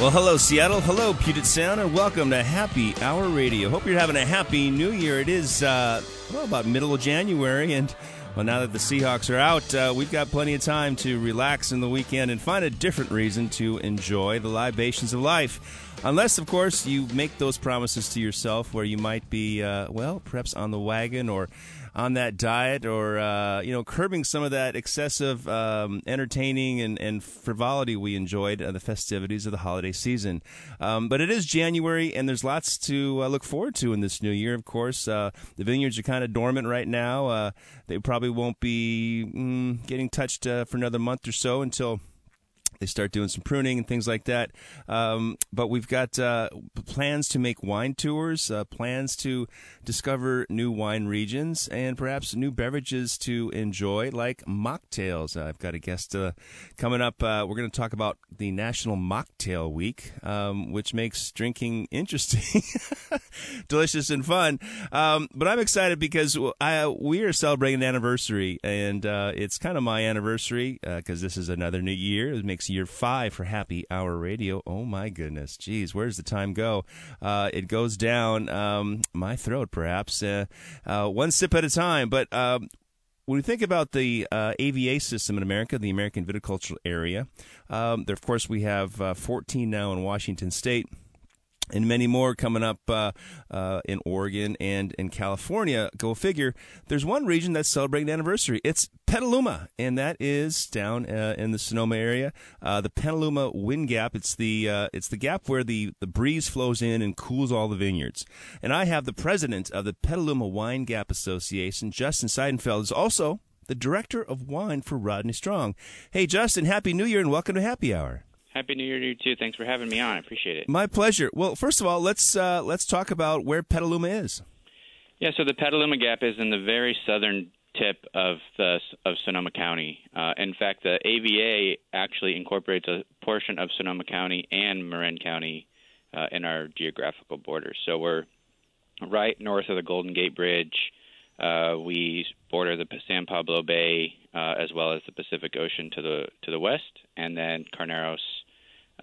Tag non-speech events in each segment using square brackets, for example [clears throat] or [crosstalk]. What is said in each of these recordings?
Well, hello, Seattle. Hello, Puget Sound, and welcome to Happy Hour Radio. Hope you're having a happy new year. It is, uh, well, about middle of January, and well, now that the Seahawks are out, uh, we've got plenty of time to relax in the weekend and find a different reason to enjoy the libations of life. Unless, of course, you make those promises to yourself where you might be, uh, well, perhaps on the wagon or on that diet or uh, you know curbing some of that excessive um, entertaining and, and, frivolity we enjoyed at the festivities of the holiday season. Um, but it is January, and there's lots to uh, look forward to in this new year. Of course, uh, the vineyards are kind of dormant right now. Uh, they probably won't be mm, getting touched uh, for another month or so until they start doing some pruning and things like that. Um, but we've got uh, plans to make wine tours, uh, plans to discover new wine regions, and perhaps new beverages to enjoy, like mocktails. Uh, I've got a guest uh, coming up. Uh, we're going to talk about the National Mocktail Week, um, which makes drinking [laughs] interesting, delicious, and fun. Um, but I'm excited because I, we are celebrating an anniversary, and uh, it's kind of my anniversary because this is another new year. It makes year five for Happy Hour Radio. Oh my goodness, geez, where's the time go? Uh, it goes down um, my throat, perhaps, uh, uh, one sip at a time. But um, when we think about the uh, AVA system in America, the American Viticultural Area, um, there, of course, we have uh, 14 now in Washington State and many more coming up uh, uh, in Oregon and in California. Go figure. There's one region that's celebrating an anniversary. It's Petaluma, and that is down uh, in the Sonoma area. Uh, the Petaluma Wind Gap. It's the uh, it's the gap where the, the breeze flows in and cools all the vineyards. And I have the president of the Petaluma Wine Gap Association, Justin Seidenfeld, is also the director of wine for Rodney Strong. Hey, Justin, happy New Year and welcome to Happy Hour. Happy New Year to you too. Thanks for having me on. I appreciate it. My pleasure. Well, first of all, let's uh, let's talk about where Petaluma is. Yeah, so the Petaluma Gap is in the very southern tip of the of Sonoma County. Uh, in fact, the AVA actually incorporates a portion of Sonoma County and Marin County uh, in our geographical borders. So we're right north of the Golden Gate Bridge. Uh, we border the San Pablo Bay uh, as well as the Pacific Ocean to the to the west, and then Carneros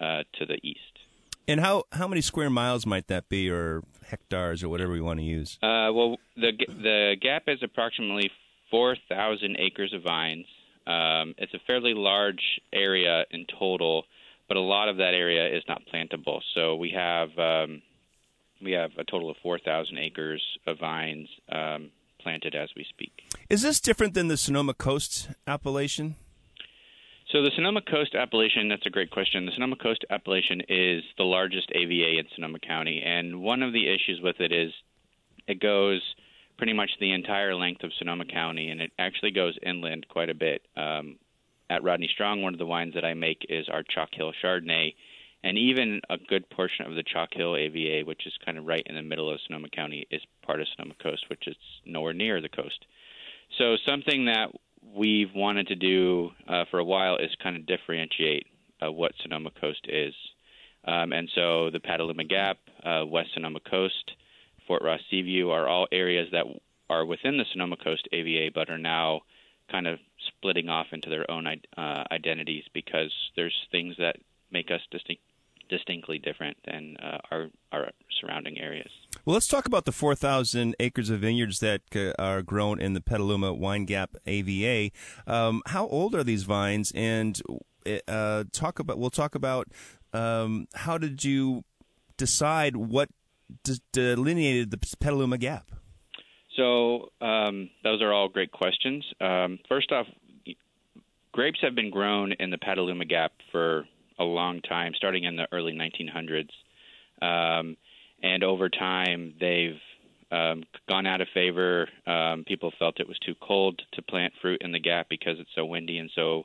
uh, to the east. And how how many square miles might that be, or hectares, or whatever we want to use? Uh, well, the the gap is approximately four thousand acres of vines. Um, it's a fairly large area in total, but a lot of that area is not plantable. So we have um, we have a total of four thousand acres of vines um, planted as we speak. Is this different than the Sonoma Coast appellation? So the Sonoma Coast appellation, that's a great question. The Sonoma Coast appellation is the largest AVA in Sonoma County, and one of the issues with it is it goes pretty much the entire length of Sonoma County, and it actually goes inland quite a bit. Um, at Rodney Strong, one of the wines that I make is our Chalk Hill Chardonnay, and even a good portion of the Chalk Hill AVA, which is kind of right in the middle of Sonoma County, is part of Sonoma Coast, which is nowhere near the coast. So something that we've wanted to do uh, for a while is kind of differentiate uh, what Sonoma Coast is. Um, and so the Petaluma Gap, uh, West Sonoma Coast, Fort Ross Seaview are all areas that are within the Sonoma Coast AVA but are now kind of splitting off into their own uh, identities because there's things that make us distinct, distinctly different than uh, our, our surrounding areas. Well, let's talk about the 4,000 acres of vineyards that uh, are grown in the Petaluma Wine Gap AVA. Um, how old are these vines? And uh, talk about we'll talk about um, how did you decide what d- delineated the Petaluma Gap? So um, those are all great questions. Um, first off, grapes have been grown in the Petaluma Gap for a long time, starting in the early 1900s. Um, and over time they've um, gone out of favor. Um, people felt it was too cold to plant fruit in the gap because it's so windy and so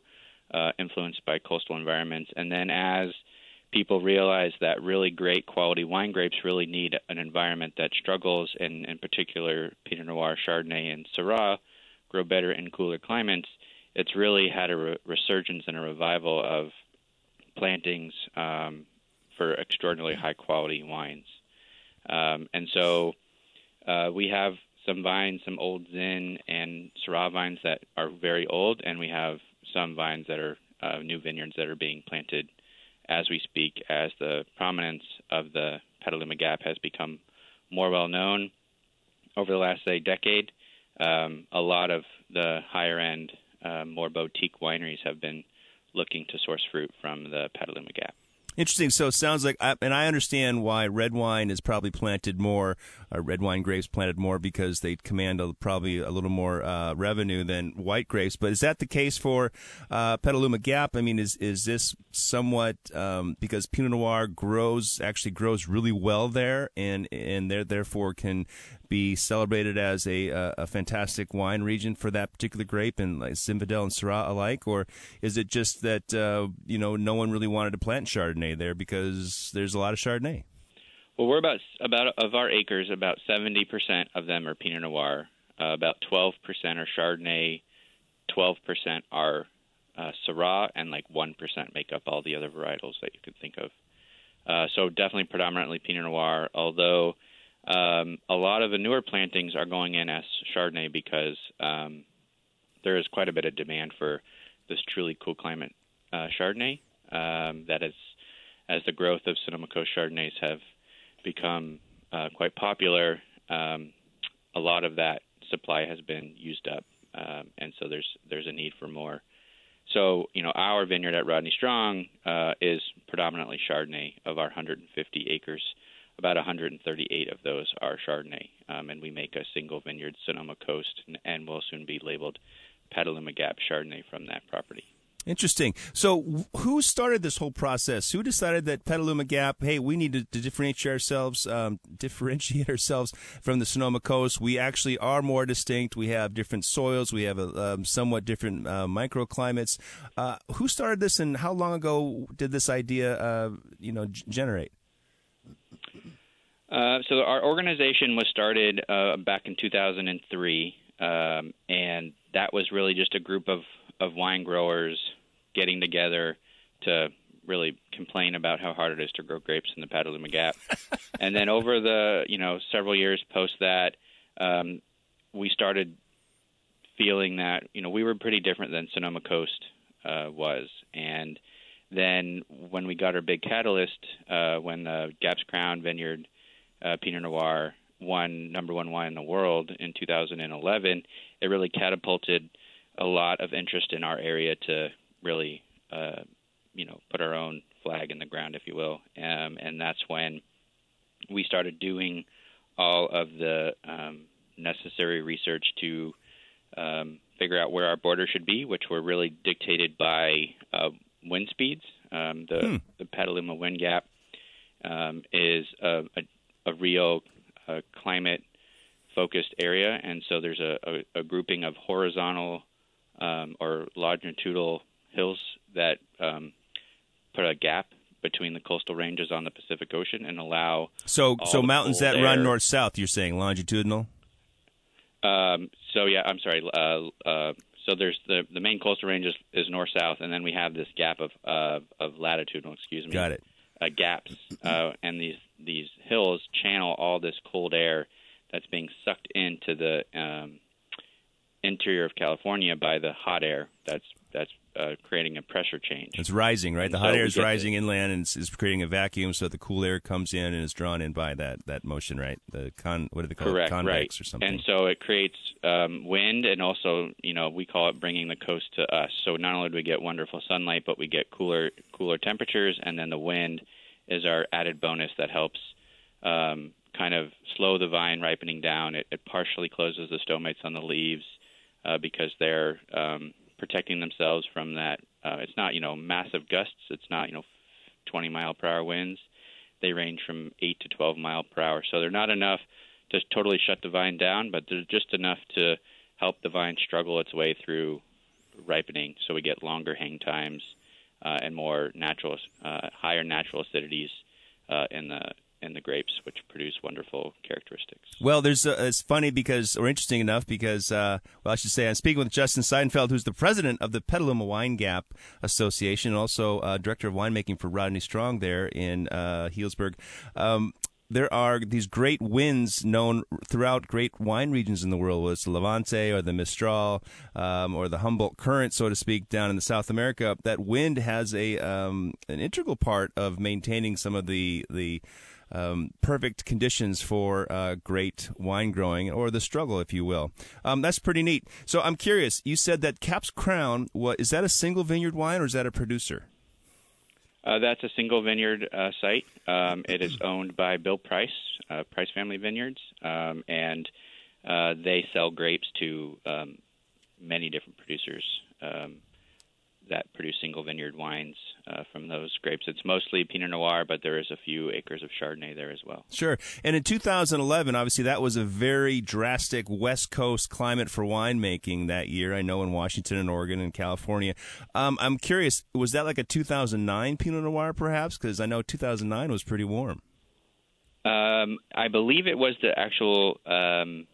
uh, influenced by coastal environments. And then as people realize that really great quality wine grapes really need an environment that struggles, and in particular, Pinot Noir, Chardonnay, and Syrah grow better in cooler climates. It's really had a re- resurgence and a revival of plantings um, for extraordinarily high quality wines. Um, and so uh, we have some vines, some old Zin and Syrah vines that are very old, and we have some vines that are uh, new vineyards that are being planted as we speak, as the prominence of the Petaluma Gap has become more well known over the last say decade. Um, a lot of the higher end, uh, more boutique wineries have been looking to source fruit from the Petaluma Gap. Interesting. So it sounds like, and I understand why red wine is probably planted more, uh, red wine grapes planted more because they command a, probably a little more uh, revenue than white grapes. But is that the case for uh, Petaluma Gap? I mean, is is this somewhat um, because Pinot Noir grows actually grows really well there, and and there therefore can be celebrated as a, a, fantastic wine region for that particular grape and like Zinfandel and Syrah alike, or is it just that uh, you know no one really wanted to plant Chardonnay there because there's a lot of Chardonnay? Well, we're about about of our acres, about seventy percent of them are Pinot Noir, uh, about twelve percent are Chardonnay, twelve percent are uh, Syrah, and like one percent make up all the other varietals that you could think of. Uh, so definitely predominantly Pinot Noir, although um, a lot of the newer plantings are going in as Chardonnay because um, there is quite a bit of demand for this truly cool climate uh, Chardonnay. Um, that is, as the growth of Sonoma Coast Chardonnays have become uh, quite popular, um, a lot of that supply has been used up, um, and so there's there's a need for more. So, you know, our vineyard at Rodney Strong uh, is predominantly Chardonnay of our 150 acres about 138 of those are Chardonnay, um, and we make a single vineyard, Sonoma Coast, and, and will soon be labeled Petaluma Gap Chardonnay from that property. Interesting. So, who started this whole process? Who decided that Petaluma Gap? Hey, we need to, to differentiate ourselves, um, [laughs] differentiate ourselves from the Sonoma Coast. We actually are more distinct. We have different soils. We have a um, somewhat different uh, microclimates. Uh, who started this, and how long ago did this idea, uh, you know, g- generate? Uh, so our organization was started uh, back in 2003, um, and that was really just a group of, of wine growers getting together to really complain about how hard it is to grow grapes in the Petaluma Gap. [laughs] and then over the you know several years post that, um, we started feeling that you know we were pretty different than Sonoma Coast uh, was, and then when we got our big catalyst, uh, when the Gap's Crown Vineyard uh, Pinot Noir won number one wine in the world in 2011, it really catapulted a lot of interest in our area to really, uh, you know, put our own flag in the ground, if you will. Um, and that's when we started doing all of the um, necessary research to um, figure out where our border should be, which were really dictated by uh, wind speeds. Um, the, hmm. the Petaluma wind gap um, is a, a a real uh, climate focused area, and so there's a, a, a grouping of horizontal um, or longitudinal hills that um, put a gap between the coastal ranges on the Pacific Ocean and allow so so mountains that air. run north south. You're saying longitudinal. Um, so yeah, I'm sorry. Uh, uh, so there's the the main coastal range is, is north south, and then we have this gap of uh, of latitudinal. Excuse me. Got it. Uh, gaps, uh, and these these hills channel all this cold air that's being sucked into the um, interior of California by the hot air that's that's uh, creating a pressure change. It's rising, right? And the hot so air is rising inland and is creating a vacuum, so the cool air comes in and is drawn in by that that motion, right? The con, what do they call Correct, it? Convex right. or something. And so it creates um, wind, and also, you know, we call it bringing the coast to us. So not only do we get wonderful sunlight, but we get cooler cooler temperatures, and then the wind is our added bonus that helps um, kind of slow the vine ripening down. It, it partially closes the stomates on the leaves uh, because they're um, protecting themselves from that. Uh, it's not you know massive gusts. It's not you know 20 mile per hour winds. They range from 8 to 12 mile per hour. So they're not enough to totally shut the vine down, but they're just enough to help the vine struggle its way through ripening. So we get longer hang times uh, and more natural, uh, higher natural acidities uh, in the in the grapes, which produce wonderful characteristics. Well, there's uh, it's funny because, or interesting enough, because uh, well, I should say I'm speaking with Justin Seidenfeld, who's the president of the Petaluma Wine Gap Association, and also uh, director of winemaking for Rodney Strong there in uh, Healdsburg. Um, there are these great winds known throughout great wine regions in the world, whether it's the Levante or the Mistral um, or the Humboldt Current, so to speak, down in the South America. That wind has a um, an integral part of maintaining some of the the um, perfect conditions for uh, great wine growing, or the struggle, if you will. Um, that's pretty neat. So I'm curious. You said that Gap's Crown. What is that? A single vineyard wine, or is that a producer? Uh, that's a single vineyard uh, site. Um, it is owned by Bill Price, uh, Price Family Vineyards, um, and uh, they sell grapes to um, many different producers um, that produce single vineyard wines uh, from those grapes. It's mostly Pinot Noir, but there is a few acres of Chardonnay there as well. Sure. And in 2011, obviously, that was a very drastic West Coast climate for winemaking that year. I know in Washington and Oregon and California. Um, I'm curious, was that like a 2009 Pinot Noir, perhaps? Because I know 2009 was pretty warm. Um, I believe it was the actual. Um,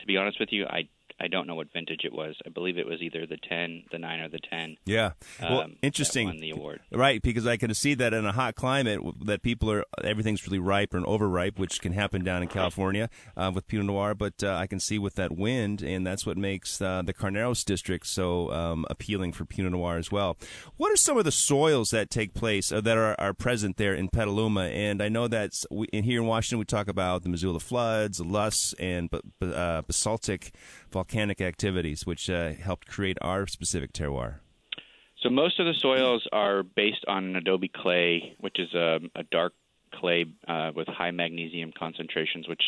to be honest with you, I I don't know what vintage it was. I believe it was either the 10, the 9, or the 10. Yeah. Well, um, interesting. won the award. Right, because I can see that in a hot climate that people are everything's really ripe and overripe, which can happen down in California uh, with Pinot Noir. But uh, I can see with that wind, and that's what makes uh, the Carneros district so um, appealing for Pinot Noir as well. What are some of the soils that take place uh, that are, are present there in Petaluma? And I know that in here in Washington we talk about the Missoula floods, the loess, and uh, basaltic volcanic activities, which uh, helped create our specific terroir? So most of the soils are based on an adobe clay, which is a, a dark clay uh, with high magnesium concentrations, which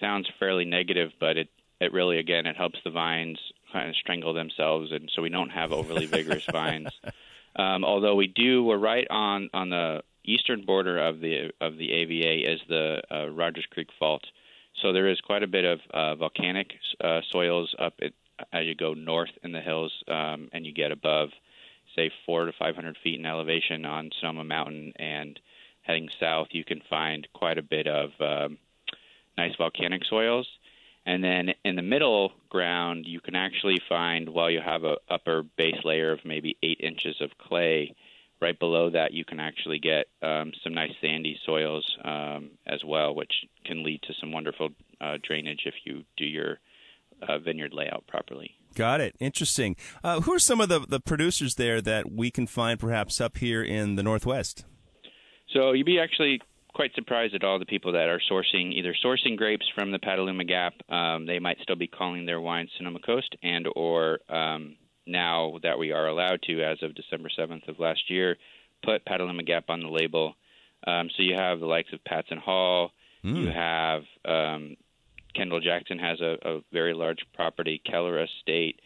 sounds fairly negative, but it, it really again it helps the vines kind of strangle themselves, and so we don't have overly vigorous [laughs] vines. Um, although we do, we're right on on the eastern border of the of the AVA is the uh, Rodgers Creek Fault, so there is quite a bit of uh, volcanic uh, soils up it, as you go north in the hills, um, and you get above, say, four to five hundred feet in elevation on Sonoma Mountain, and heading south, you can find quite a bit of um, nice volcanic soils. And then in the middle ground, you can actually find, while you have a upper base layer of maybe eight inches of clay, right below that, you can actually get um, some nice sandy soils um, as well, which can lead to some wonderful uh, drainage if you do your uh, vineyard layout properly. Got it. Interesting. Uh, who are some of the, the producers there that we can find perhaps up here in the Northwest? So you'd be actually quite surprised at all the people that are sourcing either sourcing grapes from the Petaluma Gap. Um, they might still be calling their wine Sonoma Coast and or um, now that we are allowed to, as of December 7th of last year, put Petaluma Gap on the label. Um, so you have the likes of Patz & Hall. Mm. You have um, Kendall Jackson has a, a very large property. Keller Estate.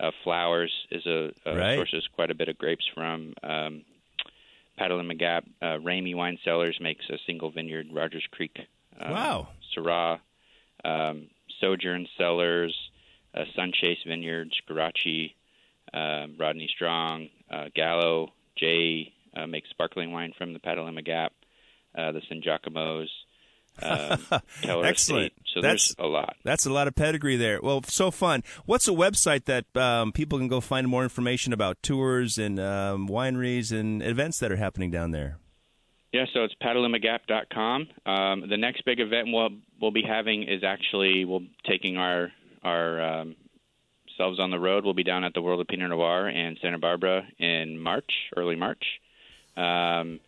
Uh, Flowers is a, a right. sources quite a bit of grapes from. Um, Petaluma Gap. Uh, Ramey Wine Cellars makes a single vineyard, Rodgers Creek. Um, wow. Syrah. Um, Sojourn Cellars, uh, Sunchase Vineyards, Guarachi, uh, Rodney Strong, uh, Gallo, Jay uh, makes sparkling wine from the Petaluma Gap, uh, the Sangiacomo's. Uh, [laughs] Excellent. Estate. So that's a lot. That's a lot of pedigree there. Well, so fun. What's a website that um, people can go find more information about tours and um, wineries and events that are happening down there? Yeah, so it's petalumagap.com. Um, the next big event we'll we'll be having is actually we'll taking our our um, selves on the road. We'll be down at the World of Pinot Noir in Santa Barbara in March, early March. Um,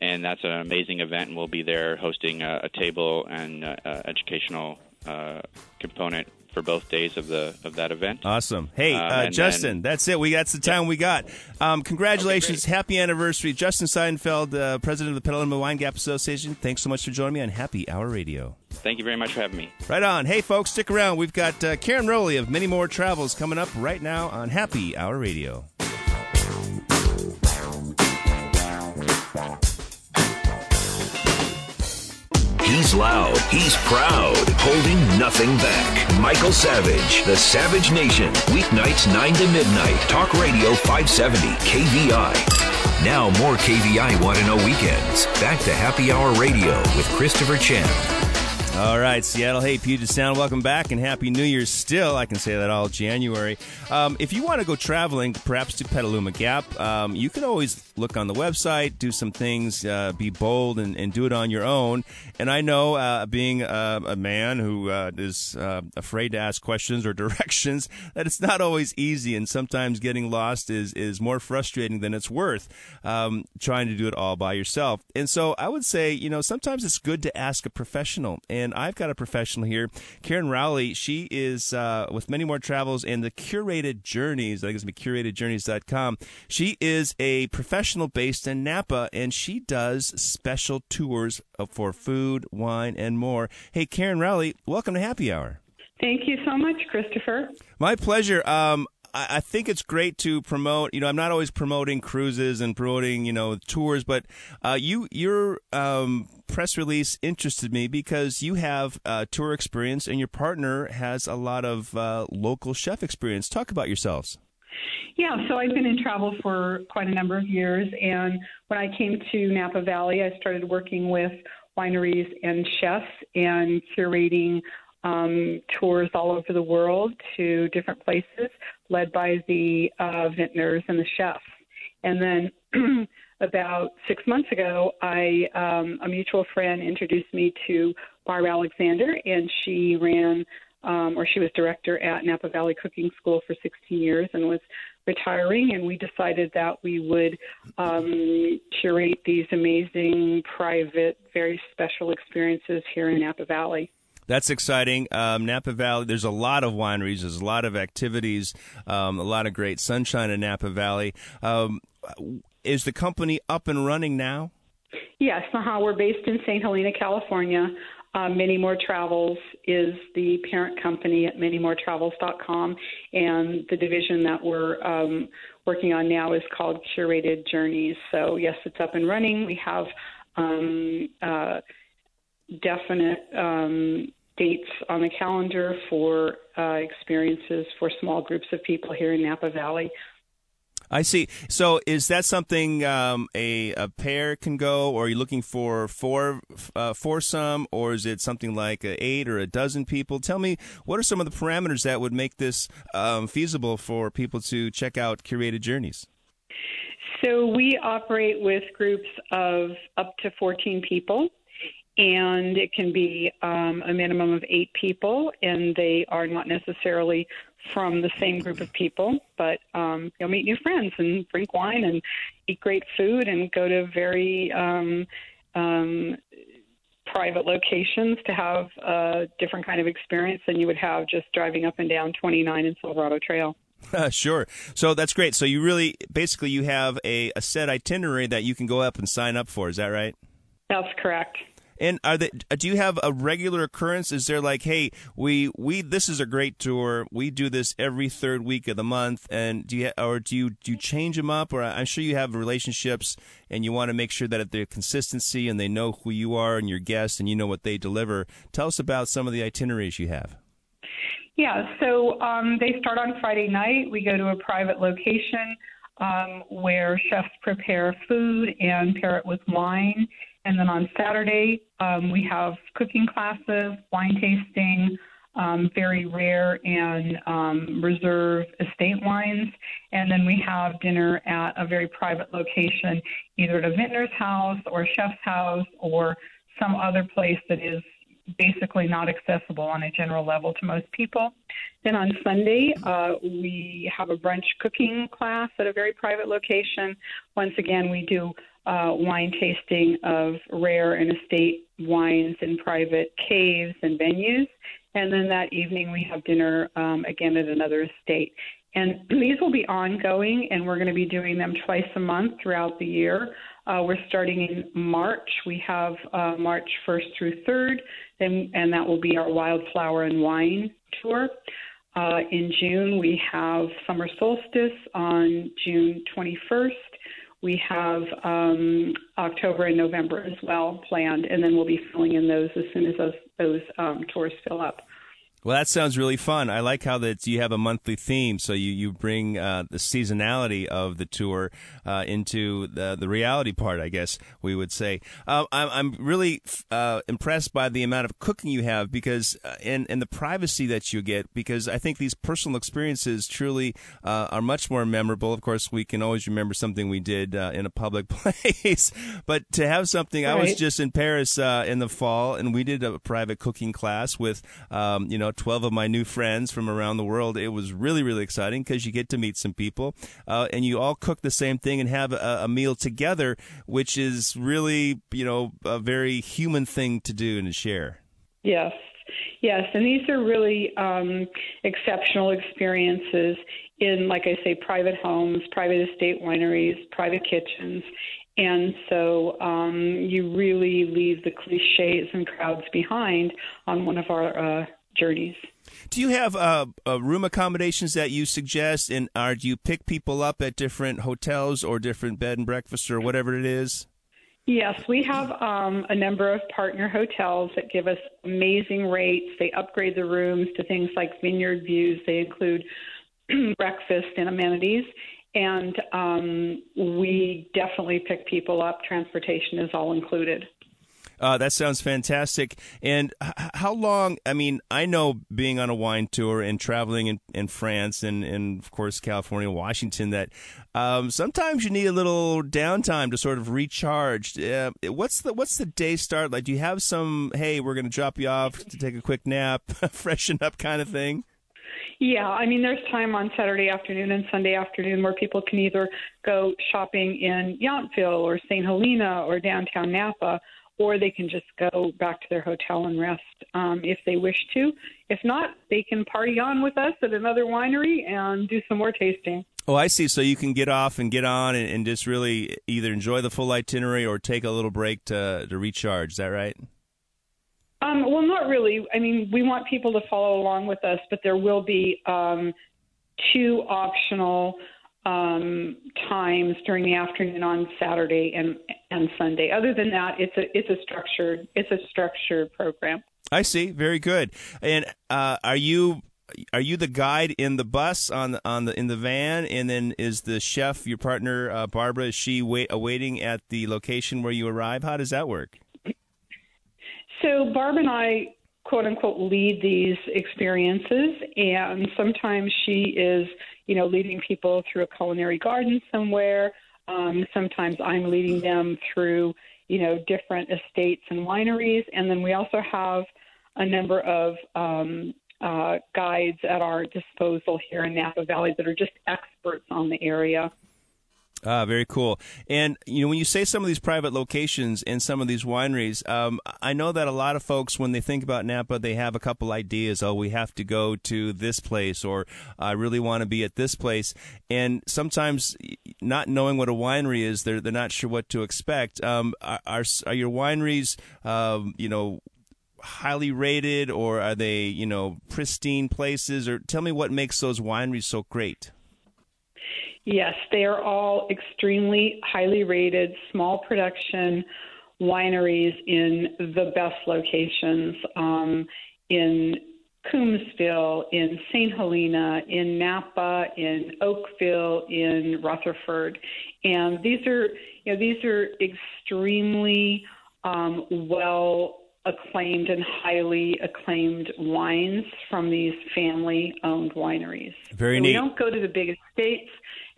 and that's an amazing event, and we'll be there hosting a, a table and uh, uh, educational uh, component for both days of the of that event. Awesome. Hey, um, uh, Justin, then, that's it. We that's the time yeah. we got. Um, congratulations, okay, happy anniversary, Justin Seinfeld, uh, president of the Petaluma Wine Gap Association. Thanks so much for joining me on Happy Hour Radio. Thank you very much for having me. Right on. Hey, folks, stick around. We've got uh, Karen Rowley of Many More Travels coming up right now on Happy Hour Radio. He's loud. He's proud. Holding nothing back. Michael Savage, The Savage Nation. Weeknights 9 to midnight. Talk Radio 570 KVI. Now, more KVI Want to Know Weekends. Back to Happy Hour Radio with Christopher Chan. All right, Seattle. Hey, Puget Sound, welcome back and Happy New Year still. I can say that all January. Um, if you want to go traveling, perhaps to Petaluma Gap, um, you can always look on the website, do some things, uh, be bold, and, and, do it on your own. And I know, uh, being uh, a man who uh, is uh, afraid to ask questions or [laughs] directions, that it's not always easy, and sometimes getting lost is, is more frustrating than it's worth um, trying to do it all by yourself. And so I would say, you know, sometimes it's good to ask a professional. And and I've got a professional here, Karen Rowley. She is uh, with many more travels and the curated journeys. I think it's be curatedjourneys.com. She is a professional based in Napa, and she does special tours for food, wine, and more. Hey, Karen Rowley, welcome to Happy Hour. Thank you so much, Christopher. My pleasure. Um, I think it's great to promote. You know, I'm not always promoting cruises and promoting you know tours, but uh, you your um, press release interested me because you have uh, tour experience and your partner has a lot of uh, local chef experience. Talk about yourselves. Yeah, so I've been in travel for quite a number of years, and when I came to Napa Valley, I started working with wineries and chefs and curating um, tours all over the world to different places, led by the uh, vintners and the chefs. And then [clears throat] about six months ago, I um, a mutual friend introduced me to Barb Alexander, and she ran um, or she was director at Napa Valley Cooking School for 16 years and was retiring. And we decided that we would um, curate these amazing, private, very special experiences here in Napa Valley that's exciting. Um, Napa Valley, there's a lot of wineries, there's a lot of activities, um, a lot of great sunshine in Napa Valley. Um, is the company up and running now? Yes, uh-huh. we're based in St. Helena, California. Uh, Many More Travels is the parent company at ManyMoreTravels.com, and the division that we're um, working on now is called Curated Journeys. So yes, it's up and running. We have um, uh, definite um, dates on the calendar for uh, experiences for small groups of people here in Napa Valley. I see. So, is that something um, a, a pair can go, or are you looking for four uh, foursome, or is it something like eight or a dozen people? Tell me, what are some of the parameters that would make this um, feasible for people to check out curated journeys? So, we operate with groups of up to 14 people and it can be um, a minimum of eight people, and they are not necessarily from the same group of people, but um, you'll meet new friends and drink wine and eat great food and go to very um, um, private locations to have a different kind of experience than you would have just driving up and down 29 in Silverado Trail. [laughs] Sure. So that's great. So you really, basically, you have a, a set itinerary that you can go up and sign up for. Is that right? That's correct. And are they, do you have a regular occurrence? Is there like, hey, we we this is a great tour. We do this every third week of the month, and do you or do you do you change them up? Or I'm sure you have relationships, and you want to make sure that they're consistency and they know who you are and your guests, and you know what they deliver. Tell us about some of the itineraries you have. Yeah, so um, they start on Friday night. We go to a private location um, where chefs prepare food and pair it with wine and then on Saturday, um, we have cooking classes, wine tasting, um, very rare and um, reserve estate wines. And then we have dinner at a very private location, either at a vintner's house or a chef's house or some other place that is basically not accessible on a general level to most people. Then on Sunday, uh, we have a brunch cooking class at a very private location. Once again, we do uh, wine tasting of rare and estate wines in private caves and venues. And then that evening, we have dinner um, again at another estate. And [clears throat] these will be ongoing, and we're going to be doing them twice a month throughout the year. Uh, we're starting in March. We have uh, March 1st through 3rd, and, and that will be our wildflower and wine tour. Uh, in June, we have summer solstice on June 21st. We have um, October and November as well planned, and then we'll be filling in those as soon as those those um, tours fill up. Well, that sounds really fun. I like how that you have a monthly theme, so you you bring uh, the seasonality of the tour uh, into the the reality part. I guess we would say. Uh, I'm I'm really uh, impressed by the amount of cooking you have because uh, and and the privacy that you get because I think these personal experiences truly uh, are much more memorable. Of course, we can always remember something we did in a public [laughs] place, but to have something. Right. I was just in Paris in the fall, and we did a private cooking class with um, you know know, 12 of my new friends from around the world. It was really, really exciting because you get to meet some people uh, and you all cook the same thing and have a, a, meal together, which is really, you know, a very human thing to do and to share. Yes. Yes, and these are really um, exceptional experiences in, like I say, private homes, private estate wineries, private kitchens. And so um, you really leave the cliches and crowds behind on one of our uh, journeys. Do you have uh, uh, room accommodations that you suggest, and are do you pick people up at different hotels or different bed and breakfast or whatever it is? Yes, we have um, a number of partner hotels that give us amazing rates. They upgrade the rooms to things like vineyard views. They include [clears throat] breakfast and amenities. And um, we definitely pick people up. Transportation is all included. Uh, that sounds fantastic. And h- how long? I mean, I know being on a wine tour and traveling in, in France and, and, of course, California, Washington, that um, sometimes you need a little downtime to sort of recharge. Uh, what's the what's the day start like? Do you have some? Hey, we're going to drop you off to take a quick nap, [laughs] freshen up, kind of thing. Yeah, I mean, there's time on Saturday afternoon and Sunday afternoon where people can either go shopping in Yountville or St. Helena or downtown Napa, or they can just go back to their hotel and rest um, if they wish to. If not, they can party on with us at another winery and do some more tasting. Oh, I see. So you can get off and get on and, and just really either enjoy the full itinerary or take a little break to to recharge. Is that right? Um, well, not really. I mean, we want people to follow along with us, but there will be um, two optional um, times during the afternoon on Saturday and and Sunday. Other than that, it's a it's a structured it's a structured program. I see. Very good. And uh, are you are you the guide in the bus on the, on the in the van, and then is the chef your partner uh, Barbara? Is she wait, awaiting at the location where you arrive? How does that work? So Barb and I quote unquote lead these experiences. And sometimes she is you know leading people through a culinary garden somewhere. Um, sometimes i'm leading them through you know different estates and wineries. And then we also have a number of um, uh, guides at our disposal here in napa valley that are just experts on the area Ah, very cool. And you know, when you say some of these private locations and some of these wineries, um, I know that a lot of folks, when they think about Napa, they have a couple ideas. Oh, we have to go to this place, or I really want to be at this place. And sometimes, not knowing what a winery is, they're they're not sure what to expect. Um, are, are, your wineries, um, you know? highly rated or are they you know pristine places or tell me what makes those wineries so great Yes, they are all extremely highly rated, small production wineries in the best locations um, in Coombsville, in St. Helena, in Napa, in Oakville, in Rutherford, and these are you know these are extremely um, well acclaimed and highly acclaimed wines from these family owned wineries. Very so neat. We don't go to the big estates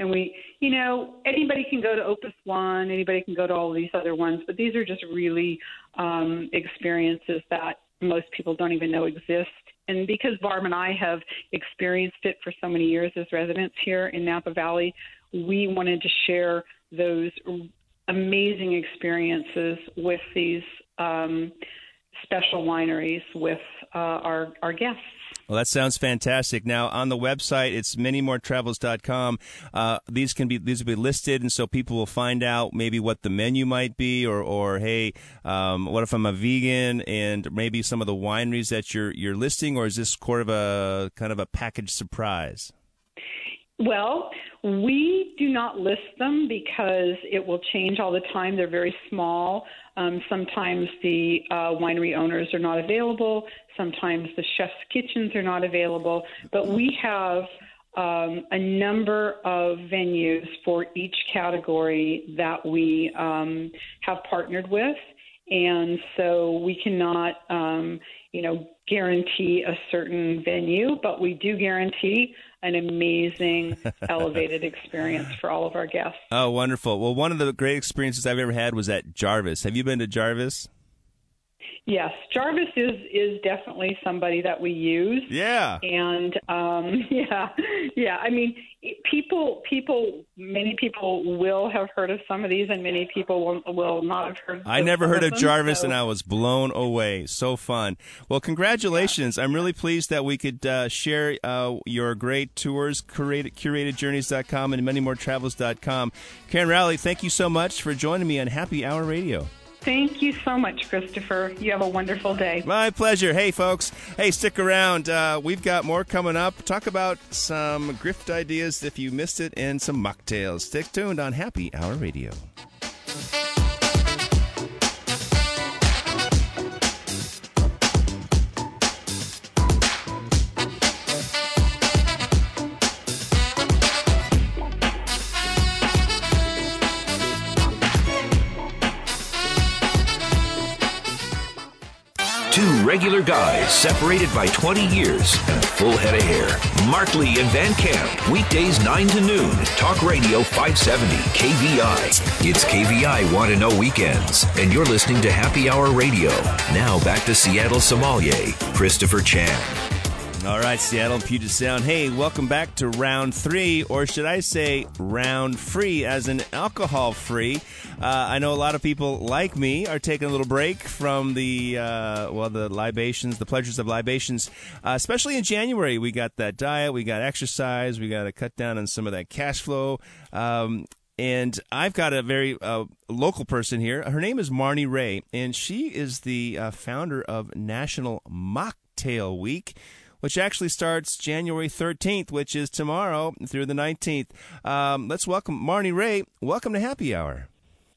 and we you know anybody can go to opus one anybody can go to all these other ones but these are just really um, experiences that most people don't even know exist. And because barb and i have experienced it for so many years as residents here in napa valley we wanted to share those amazing experiences with these um, special wineries with uh, our our guests well, that sounds fantastic. Now on the website, it's manymoretravels.com. Uh, these can be these will be listed, and so people will find out maybe what the menu might be, or or hey, um, what if I'm a vegan, and maybe some of the wineries that you're you're listing, or is this sort of a kind of a package surprise? Well, we do not list them because it will change all the time. They're very small. Um, sometimes the uh, winery owners are not available. Sometimes the chef's kitchens are not available. But we have um, a number of venues for each category that we um, have partnered with. And so we cannot, um, you know, guarantee a certain venue, but we do guarantee an amazing [laughs] elevated experience for all of our guests. Oh, wonderful. Well, one of the great experiences I've ever had was at Jarvis. Have you been to Jarvis? Yes, Jarvis is is definitely somebody that we use. Yeah, and um, [laughs] yeah, yeah. I mean, people, people, many people will have heard of some of these, and many people will, will not have heard. I never heard of, them, Jarvis, so. and I was blown away. So fun. Well, congratulations! Yeah. I'm really pleased that we could uh, share uh, your great tours, curated, curatedjourneys.com, and many more travels.com. Karen Rowley, thank you so much for joining me on Happy Hour Radio. Thank you so much, Christopher. You have a wonderful day. My pleasure. Hey, folks. Hey, stick around. Uh, we've got more coming up. Talk about some grift ideas if you missed it and some mocktails. Stick tuned on Happy Hour Radio. Regular guys separated by 20 years and a full head of hair. Mark Lee and Van Camp, weekdays 9 to noon, Talk Radio 570, KVI. It's KVI Want to Know Weekends, and you're listening to Happy Hour Radio. Now back to Seattle sommelier, Christopher Chan. All right, Seattle Puget Sound. Hey, welcome back to round three, or should I say round free, as in alcohol free. Uh, I know a lot of people like me are taking a little break from the uh, well, the libations, the pleasures of libations, uh, especially in January. We got that diet, we got exercise, we got to cut down on some of that cash flow. Um, and I've got a very uh, local person here. Her name is Marnie Ray, and she is the uh, founder of National Mocktail Week which actually starts January 13th, which is tomorrow through the 19th. Um, let's welcome Marnie Ray. Welcome to Happy Hour.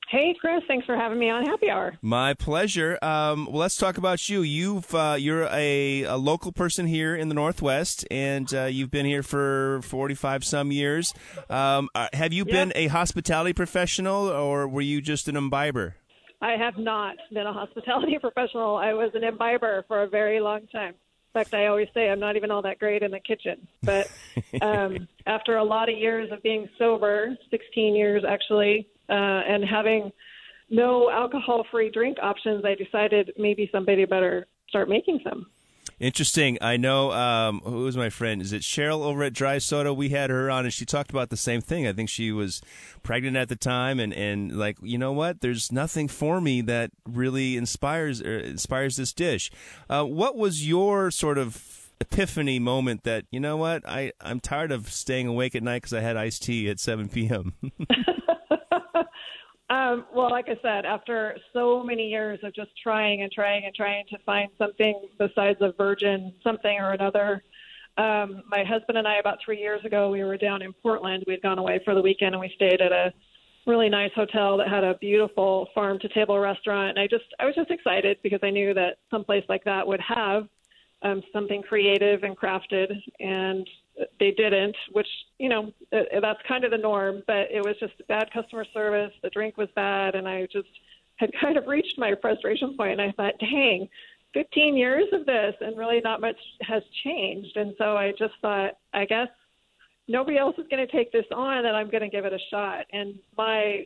Hey, Chris. Thanks for having me on Happy Hour. My pleasure. Um, well, let's talk about you. You've uh, you're a, a, local person here in the Northwest, and uh, you've been here for forty five some years. Um, uh, have you been a hospitality professional, or were you just an imbiber? I have not been a hospitality [laughs] professional. I was an imbiber for a very long time fact, I always say I'm not even all that great in the kitchen. But [laughs] um, after a lot of years of being sober, 16 years actually, uh, and having no alcohol-free drink options, I decided maybe somebody better start making some. Interesting. I know um, who was my friend? Is it Sharelle over at Dry Soda? We had her on, and she talked about the same thing. I think she was pregnant at the time, and, and like you know what? There's nothing for me that really inspires er, inspires this dish. Uh, what was your sort of epiphany moment that you know what? I I'm tired of staying awake at night because I had iced tea at 7 p.m. [laughs] [laughs] Um, well, like I said, after so many years of just trying and trying and trying to find something besides a virgin something or another, um, my husband and I, about three years ago, we were down in Portland. We had gone away for the weekend and we stayed at a really nice hotel that had a beautiful farm to table restaurant. And I just, I was just excited because I knew that someplace like that would have um, something creative and crafted. And they didn't, which you know uh, that's kind of the norm. But it was just bad customer service. The drink was bad, and I just had [laughs] kind of reached my frustration point. And I thought, dang, 15 years of this, and really not much has changed. And so I just thought, I guess nobody else is going to take this on, and I'm going to give it a shot. And my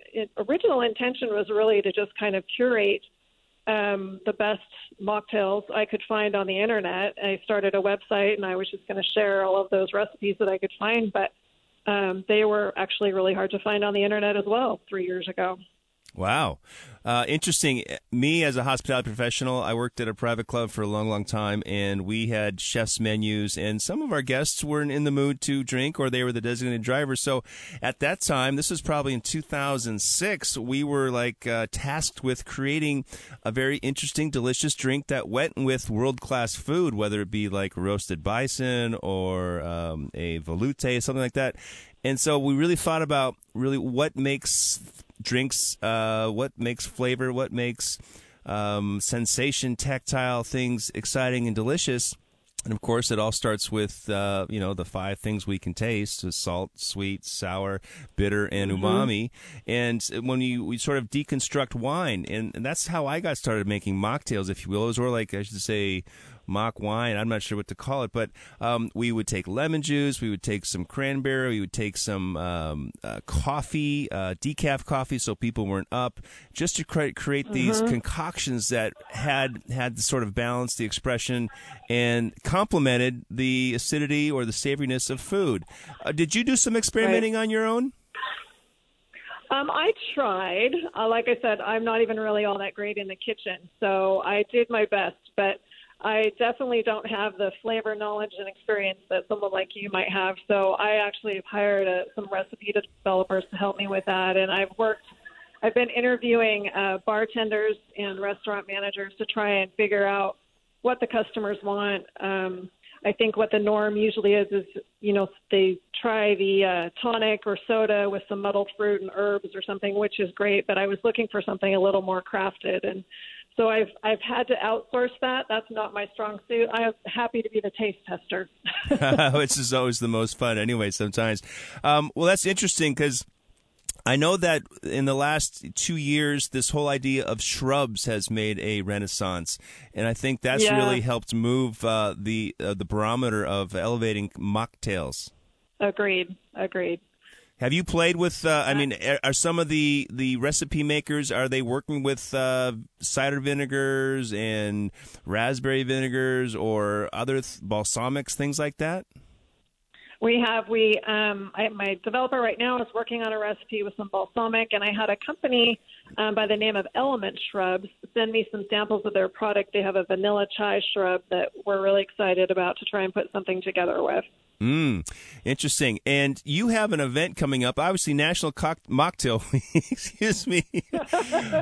original intention was really to just kind of curate um, the best mocktails I could find on the internet. I started a website and I was just going to share all of those recipes that I could find, but um, they were actually really hard to find on the internet as well three years ago. Wow. Uh, interesting. Me, as a hospitality professional, I worked at a private club for a long, long time, and we had chef's menus, and some of our guests weren't in the mood to drink, or they were the designated driver. So, at that time, this was probably in 2006, we were like uh, tasked with creating a very interesting, delicious drink that went with world class food, whether it be like roasted bison or um, a velouté, something like that. And so we really thought about really what makes drinks, uh, what makes flavor, what makes um, sensation, tactile things exciting and delicious. And of course, it all starts with uh, you know the five things we can taste: salt, sweet, sour, bitter, and Mm-hmm. umami. And when you we sort of deconstruct wine, and, and that's how I got started making mocktails, if you will. It was more like I should say mock wine. I'm not sure what to call it, but um, we would take lemon juice, we would take some cranberry, we would take some um, uh, coffee, uh, decaf coffee, so people weren't up, just to cre- create these concoctions that had had the sort of balance, the expression, and complemented the acidity or the savoriness of food. Uh, did you do some experimenting on your own? Um, I tried. Uh, like I said, I'm not even really all that great in the kitchen, so I did my best. But I definitely don't have the flavor knowledge and experience that someone like you might have. So I actually have hired uh some recipe developers to help me with that, and I've worked. I've been interviewing uh, bartenders and restaurant managers to try and figure out what the customers want. Um, I think what the norm usually is is you know they try the uh, tonic or soda with some muddled fruit and herbs or something, which is great. But I was looking for something a little more crafted, and so I've I've had to outsource that. That's not my strong suit. I'm happy to be the taste tester. [laughs] [laughs] Which is always the most fun, anyway. Sometimes, um, well, that's interesting because I know that in the last two years, this whole idea of shrubs has made a renaissance, and I think that's Yeah. really helped move uh, the uh, the barometer of elevating mocktails. agreed. Agreed. Have you played with? Uh, I mean, are- are some of the the recipe makers are they working with uh, cider vinegars and raspberry vinegars or other th- balsamics, things like that? We have we um, I, my developer right now is working on a recipe with some balsamic, and I had a company um, by the name of Element Shrubs send me some samples of their product. They have a vanilla chai shrub that we're really excited about to try and put something together with. Mm, interesting. And you have an event coming up, obviously National Cock- Mocktail [laughs] Week. Excuse me, [laughs]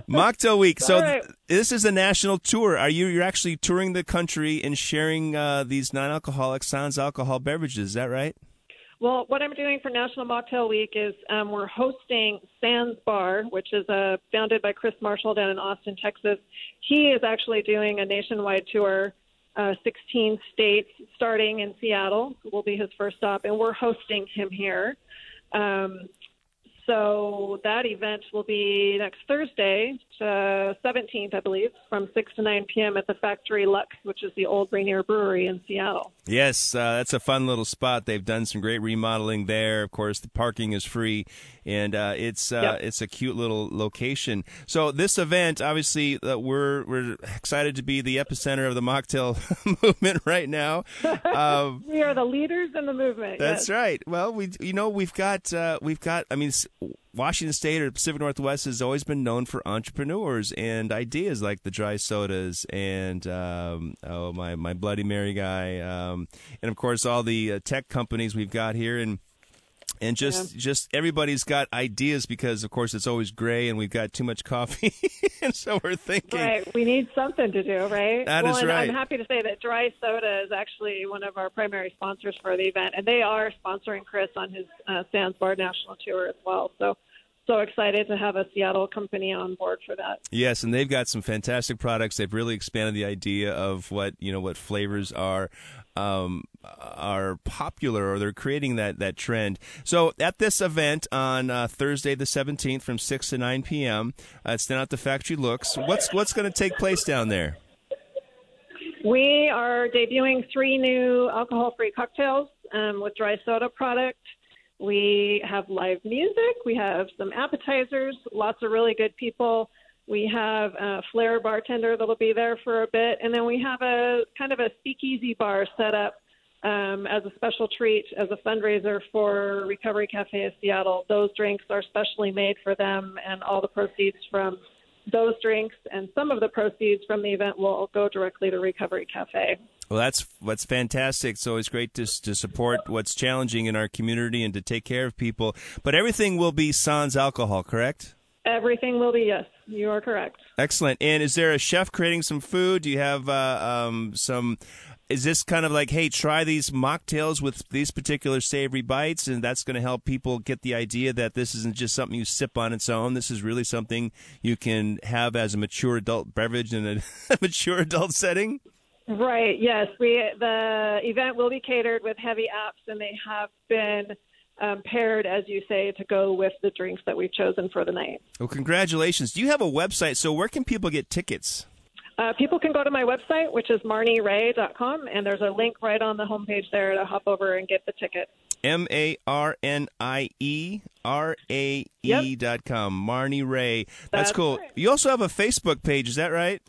Mocktail Week. So right. th- this is a national tour. Are you? You're actually touring the country and sharing uh, these non-alcoholic, sans alcohol beverages. Is that right? Well, what I'm doing for National Mocktail Week is um, we're hosting Sans Bar, which is uh, founded by Chris Marshall down in Austin, Texas. He is actually doing a nationwide tour, uh, 16 states, starting in Seattle. Will be his first stop, and we're hosting him here. Um, so that event will be next Thursday, uh, 17th, I believe, from 6 to 9 p.m. at the Factory Luxe, which is the old Rainier Brewery in Seattle. Yes, uh, that's a fun little spot. They've done some great remodeling there. Of course, the parking is free, and uh, it's uh, Yep. it's a cute little location. So this event, obviously, uh, we're we're excited to be the epicenter of the mocktail [laughs] movement right now. [laughs] Um, We are the leaders in the movement. That's yes. right. Well, we you know we've got uh, we've got. I mean, Washington State or Pacific Northwest has always been known for entrepreneurs and ideas like the dry sodas and um, oh my my Bloody Mary guy, um, and of course all the uh, tech companies we've got here and. And just, just everybody's got ideas because, of course, it's always gray, and we've got too much coffee, [laughs] and so we're thinking, Right. We need something to do, right? That well, is right. I'm happy to say that Dry Soda is actually one of our primary sponsors for the event, and they are sponsoring Chris on his uh, Sans Bar National Tour as well. So, so excited to have a Seattle company on board for that. Yes, and they've got some fantastic products. They've really expanded the idea of what you know what flavors are um, are popular, or they're creating that that trend. So at this event on uh, Thursday the seventeenth from six to nine p.m., uh, it's down at the Factory Luxe. What's what's going to take place down there? We are debuting three new alcohol-free cocktails um, with Dry Soda product. We have live music. We have some appetizers. Lots of really good people. We have a flair bartender that'll be there for a bit, and then we have a kind of a speakeasy bar set up um, as a special treat, as a fundraiser for Recovery Cafe of Seattle. Those drinks are specially made for them, and all the proceeds from those drinks and some of the proceeds from the event will go directly to Recovery Cafe. Well, that's that's fantastic. It's always great to to support what's challenging in our community and to take care of people. But everything will be sans alcohol, correct? Everything will be yes. You are correct. Excellent. And is there a chef creating some food? Do you have uh, um, some? Is this kind of like, hey, try these mocktails with these particular savory bites, and that's going to help people get the idea that this isn't just something you sip on its own. This is really something you can have as a mature adult beverage in a [laughs] mature adult setting. Right. Yes. We the event will be catered with heavy apps, and they have been um, paired, as you say, to go with the drinks that we've chosen for the night. Well, congratulations. Do you have a website? So where can people get tickets? Uh, people can go to my website, which is marnierae.com, and there's a link right on the homepage there to hop over and get the ticket. M A R N I E R A E dot com. Marnie Rae. That's, That's cool. right. You also have a Facebook page, is that right?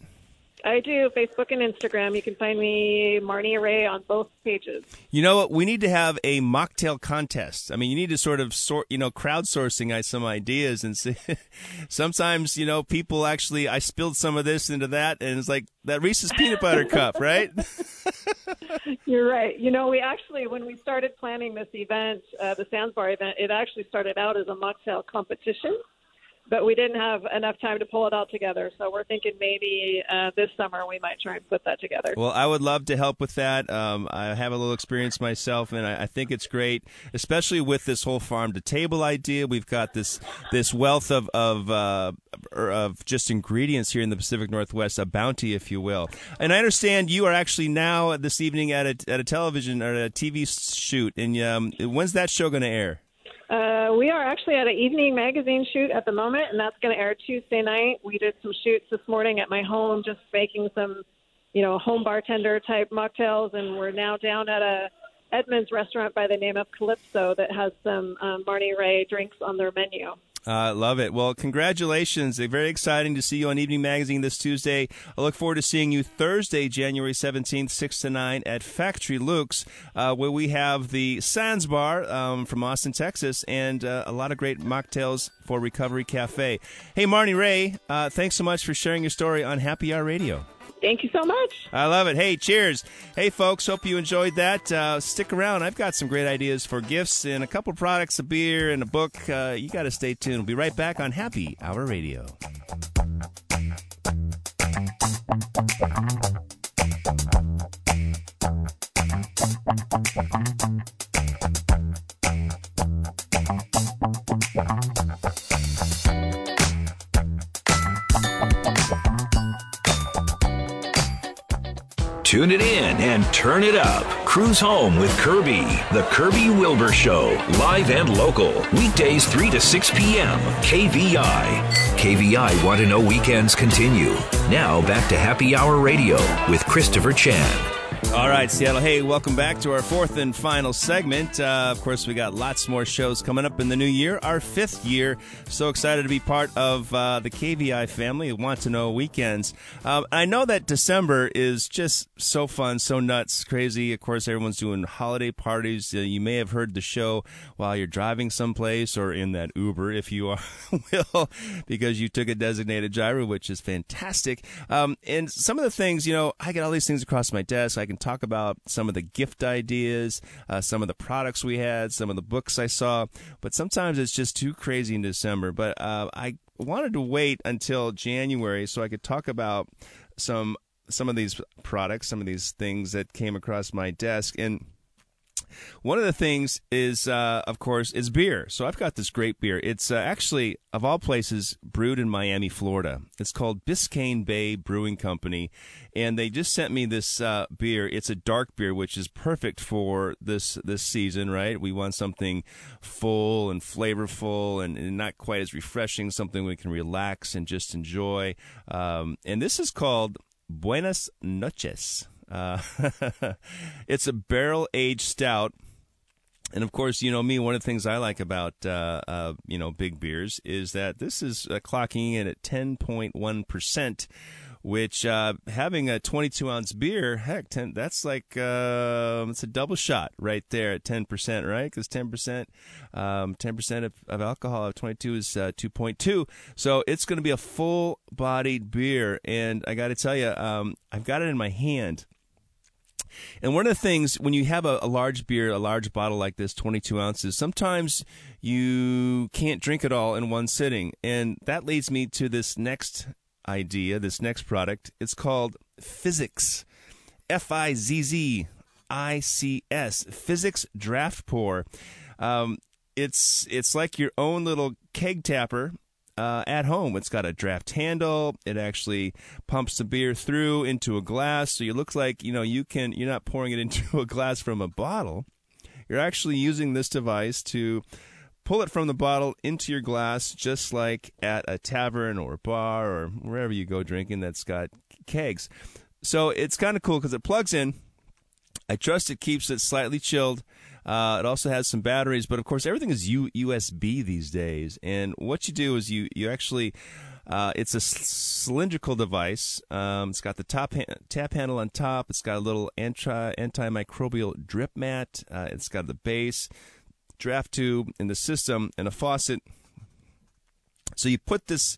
I do Facebook and Instagram. You can find me Marnie Rae on both pages. You know what? We need to have a mocktail contest. I mean, you need to sort of sort, you know, crowdsourcing some ideas and see. [laughs] sometimes, you know, people actually, I spilled some of this into that, and it's like that Reese's peanut butter [laughs] cup, right? [laughs] You're right. You know, we actually, when we started planning this event, uh, the Sansbar event, it actually started out as a mocktail competition, but we didn't have enough time to pull it all together. So we're thinking maybe uh, this summer we might try and put that together. Well, I would love to help with that. Um, I have a little experience myself, and I, I think it's great, especially with this whole farm to table idea. We've got this this wealth of of uh, of just ingredients here in the Pacific Northwest, a bounty, if you will. And I understand you are actually now this evening at a at a television or a TV shoot. And um, when's that show going to air? Uh, we are actually at an evening magazine shoot at the moment, and that's going to air Tuesday night. We did some shoots this morning at my home, just making some, you know, home bartender type mocktails, and we're now down at a Edmonds restaurant by the name of Calypso that has some um, Marnie Rae drinks on their menu. Uh, love it. Well, congratulations. Very exciting to see you on Evening Magazine this Tuesday. I look forward to seeing you Thursday, January 17th, 6 to 9 at Factory Luxe, uh, where we have the Sans Bar um, from Austin, Texas, and uh, a lot of great mocktails for Recovery Cafe. Hey, Marnie Rae, uh, thanks so much for sharing your story on Happy Hour Radio. Thank you so much. I love it. Hey, cheers. Hey, folks, hope you enjoyed that. Uh, stick around. I've got some great ideas for gifts and a couple products, a beer, and a book. Uh, you got to stay tuned. We'll be right back on Happy Hour Radio. Tune it in and turn it up. Cruise home with Kirby. The Kirby Wilbur Show, live and local. Weekdays 3 to 6 p.m. KVI. KVI Want to Know Weekends continue. Now back to Happy Hour Radio with Christopher Chan. All right, Seattle. Hey, welcome back to our fourth and final segment. Uh, of course, we got lots more shows coming up in the new year, our fifth year. So excited to be part of uh, the KVI family. Want to know weekends? Um, I know that December is just so fun, so nuts, crazy. Of course, everyone's doing holiday parties. Uh, you may have heard the show while you're driving someplace or in that Uber, if you are [laughs] will, because you took a designated driver, which is fantastic. Um, and some of the things, you know, I get all these things across my desk. I can talk about some of the gift ideas, uh, some of the products we had, some of the books I saw, but sometimes it's just too crazy in December. But uh, I wanted to wait until January so I could talk about some some of these products, some of these things that came across my desk, and one of the things is, uh, of course, is beer. So I've got this great beer. It's uh, actually, of all places, brewed in Miami, Florida. It's called Biscayne Bay Brewing Company, and they just sent me this uh, beer. It's a dark beer, which is perfect for this this season. Right? We want something full and flavorful, and, and not quite as refreshing. Something we can relax and just enjoy. Um, and this is called Buenas Noches. Uh, [laughs] it's a barrel aged stout. And of course, you know me. One of the things I like about uh, uh, you know big beers is that this is uh, clocking in at ten point one percent, which uh, having a 22 ounce beer, heck, 10, that's like uh, it's a double shot right there at 10 percent, right? Because 10 percent, um, 10 percent of, of alcohol of 22 is uh, 2.2, so it's going to be a full bodied beer. And I got to tell you, um, I've got it in my hand. And one of the things when you have a, a, large beer, a large bottle like this, 22 ounces, sometimes you can't drink it all in one sitting. And that leads me to this next idea, this next product. It's called Fizzics. F I Z Z I C S. Fizzics Draft Pour. Um, it's it's like your own little keg tapper uh, at home. It's got a draft handle. It actually pumps the beer through into a glass, so you look like you know you can. You're not pouring it [laughs] into a glass from a bottle. You're actually using this device to pull it from the bottle into your glass, just like at a tavern or a bar or wherever you go drinking that's got kegs. So it's kind of cool because it plugs in. I trust it keeps it slightly chilled. Uh, it also has some batteries, but of course everything is U- USB these days. And what you do is you you actually uh, it's a cylindrical device. Um, it's got the top ha- tap handle on top. It's got a little anti antimicrobial drip mat. Uh, it's got the base draft tube in the system and a faucet. So you put this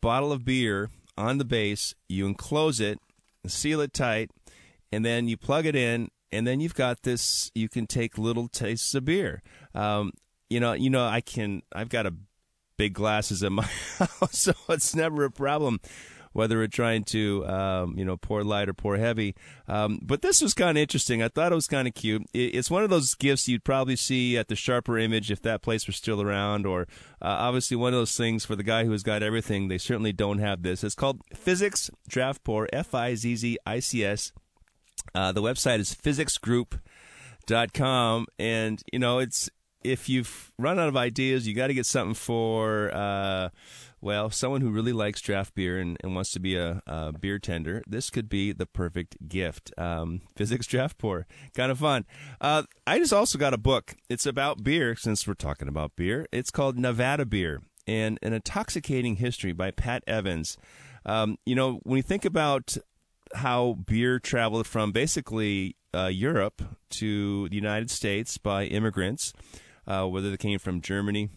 bottle of beer on the base, you enclose it, seal it tight, and then you plug it in, and then you've got this. You can take little tastes of beer. Um, you know, you know, I can. I've got a big glasses in my [laughs] house, so it's never a problem whether we're trying to, um, you know, pour light or pour heavy. Um, but this was kind of interesting. I thought it was kind of cute. It, it's one of those gifts you'd probably see at the Sharper Image if that place were still around, or uh, obviously one of those things for the guy who has got everything. They certainly don't have this. It's called Fizzics Draft Pour, F I Z Z I C S. Uh, the website is fizzicsgroup.com, and you know it's if you've run out of ideas, you got to get something for. Uh, well, someone who really likes draft beer and, and wants to be a, a, beer tender, this could be the perfect gift. Um, Fizzics Draft Pour, kind of fun. Uh, I just also got a book. It's about beer, since we're talking about beer. It's called Nevada Beer and an Intoxicating History by Pat Evans. Um, you know, when you think about how beer traveled from basically uh, Europe to the United States by immigrants, uh, whether they came from Germany,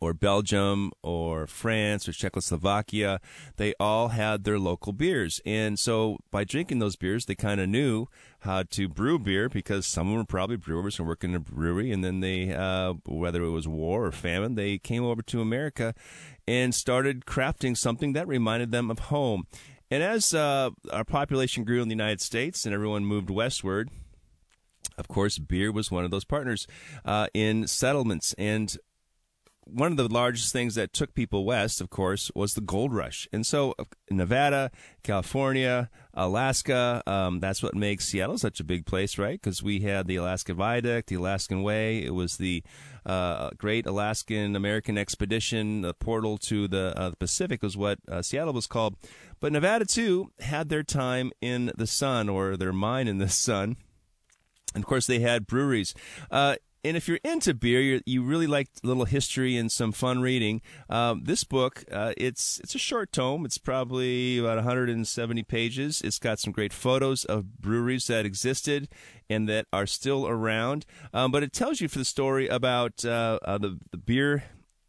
or Belgium or France or Czechoslovakia, they all had their local beers. And so by drinking those beers, they kind of knew how to brew beer because some of them were probably brewers and working in a brewery. And then they, uh, whether it was war or famine, they came over to America and started crafting something that reminded them of home. And as uh, our population grew in the United States and everyone moved westward, of course, beer was one of those partners uh, in settlements. And one of the largest things that took people west, of course, was the gold rush. And so, uh, Nevada, California, Alaska, um, that's what makes Seattle such a big place, right? Because we had the Alaska Viaduct, the Alaskan Way. It was the uh, Great Alaskan American Expedition. The portal to the, uh, the Pacific was what uh, Seattle was called. But Nevada, too, had their time in the sun or their mine in the sun. And of course, they had breweries. Uh, and if you're into beer, you you really like a little history and some fun reading. Um, this book, uh, it's it's a short tome. It's probably about 170 pages. It's got some great photos of breweries that existed and that are still around. Um, but it tells you for the story about uh, uh, the the beer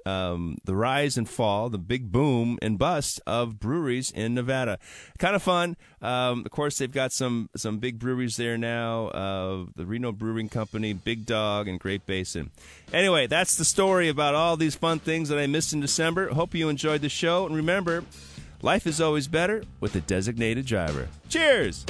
um, the rise and fall, the big boom and bust of breweries in Nevada. Kind of fun. Um, of course, they've got some some big breweries there now. Uh, the Reno Brewing Company, Big Dog, and Great Basin. Anyway, that's the story about all these fun things that I missed in December. Hope you enjoyed the show, and remember, life is always better with a designated driver. Cheers.